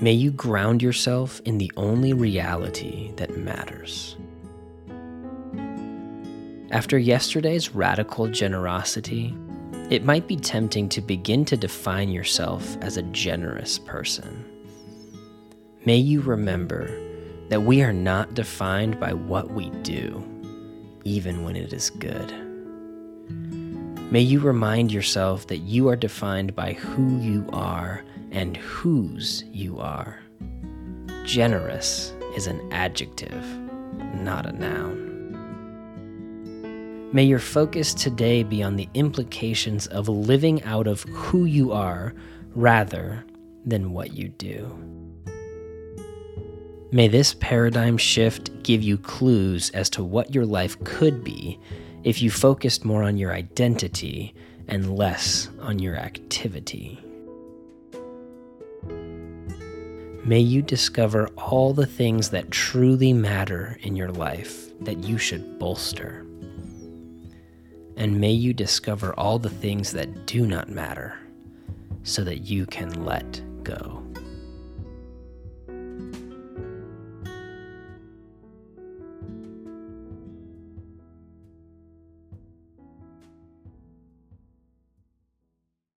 May you ground yourself in the only reality that matters. After yesterday's radical generosity, it might be tempting to begin to define yourself as a generous person. May you remember that we are not defined by what we do, even when it is good. May you remind yourself that you are defined by who you are and whose you are. Generous is an adjective, not a noun. May your focus today be on the implications of living out of who you are rather than what you do. May this paradigm shift give you clues as to what your life could be if you focused more on your identity and less on your activity. May you discover all the things that truly matter in your life that you should bolster. And may you discover all the things that do not matter so that you can let go.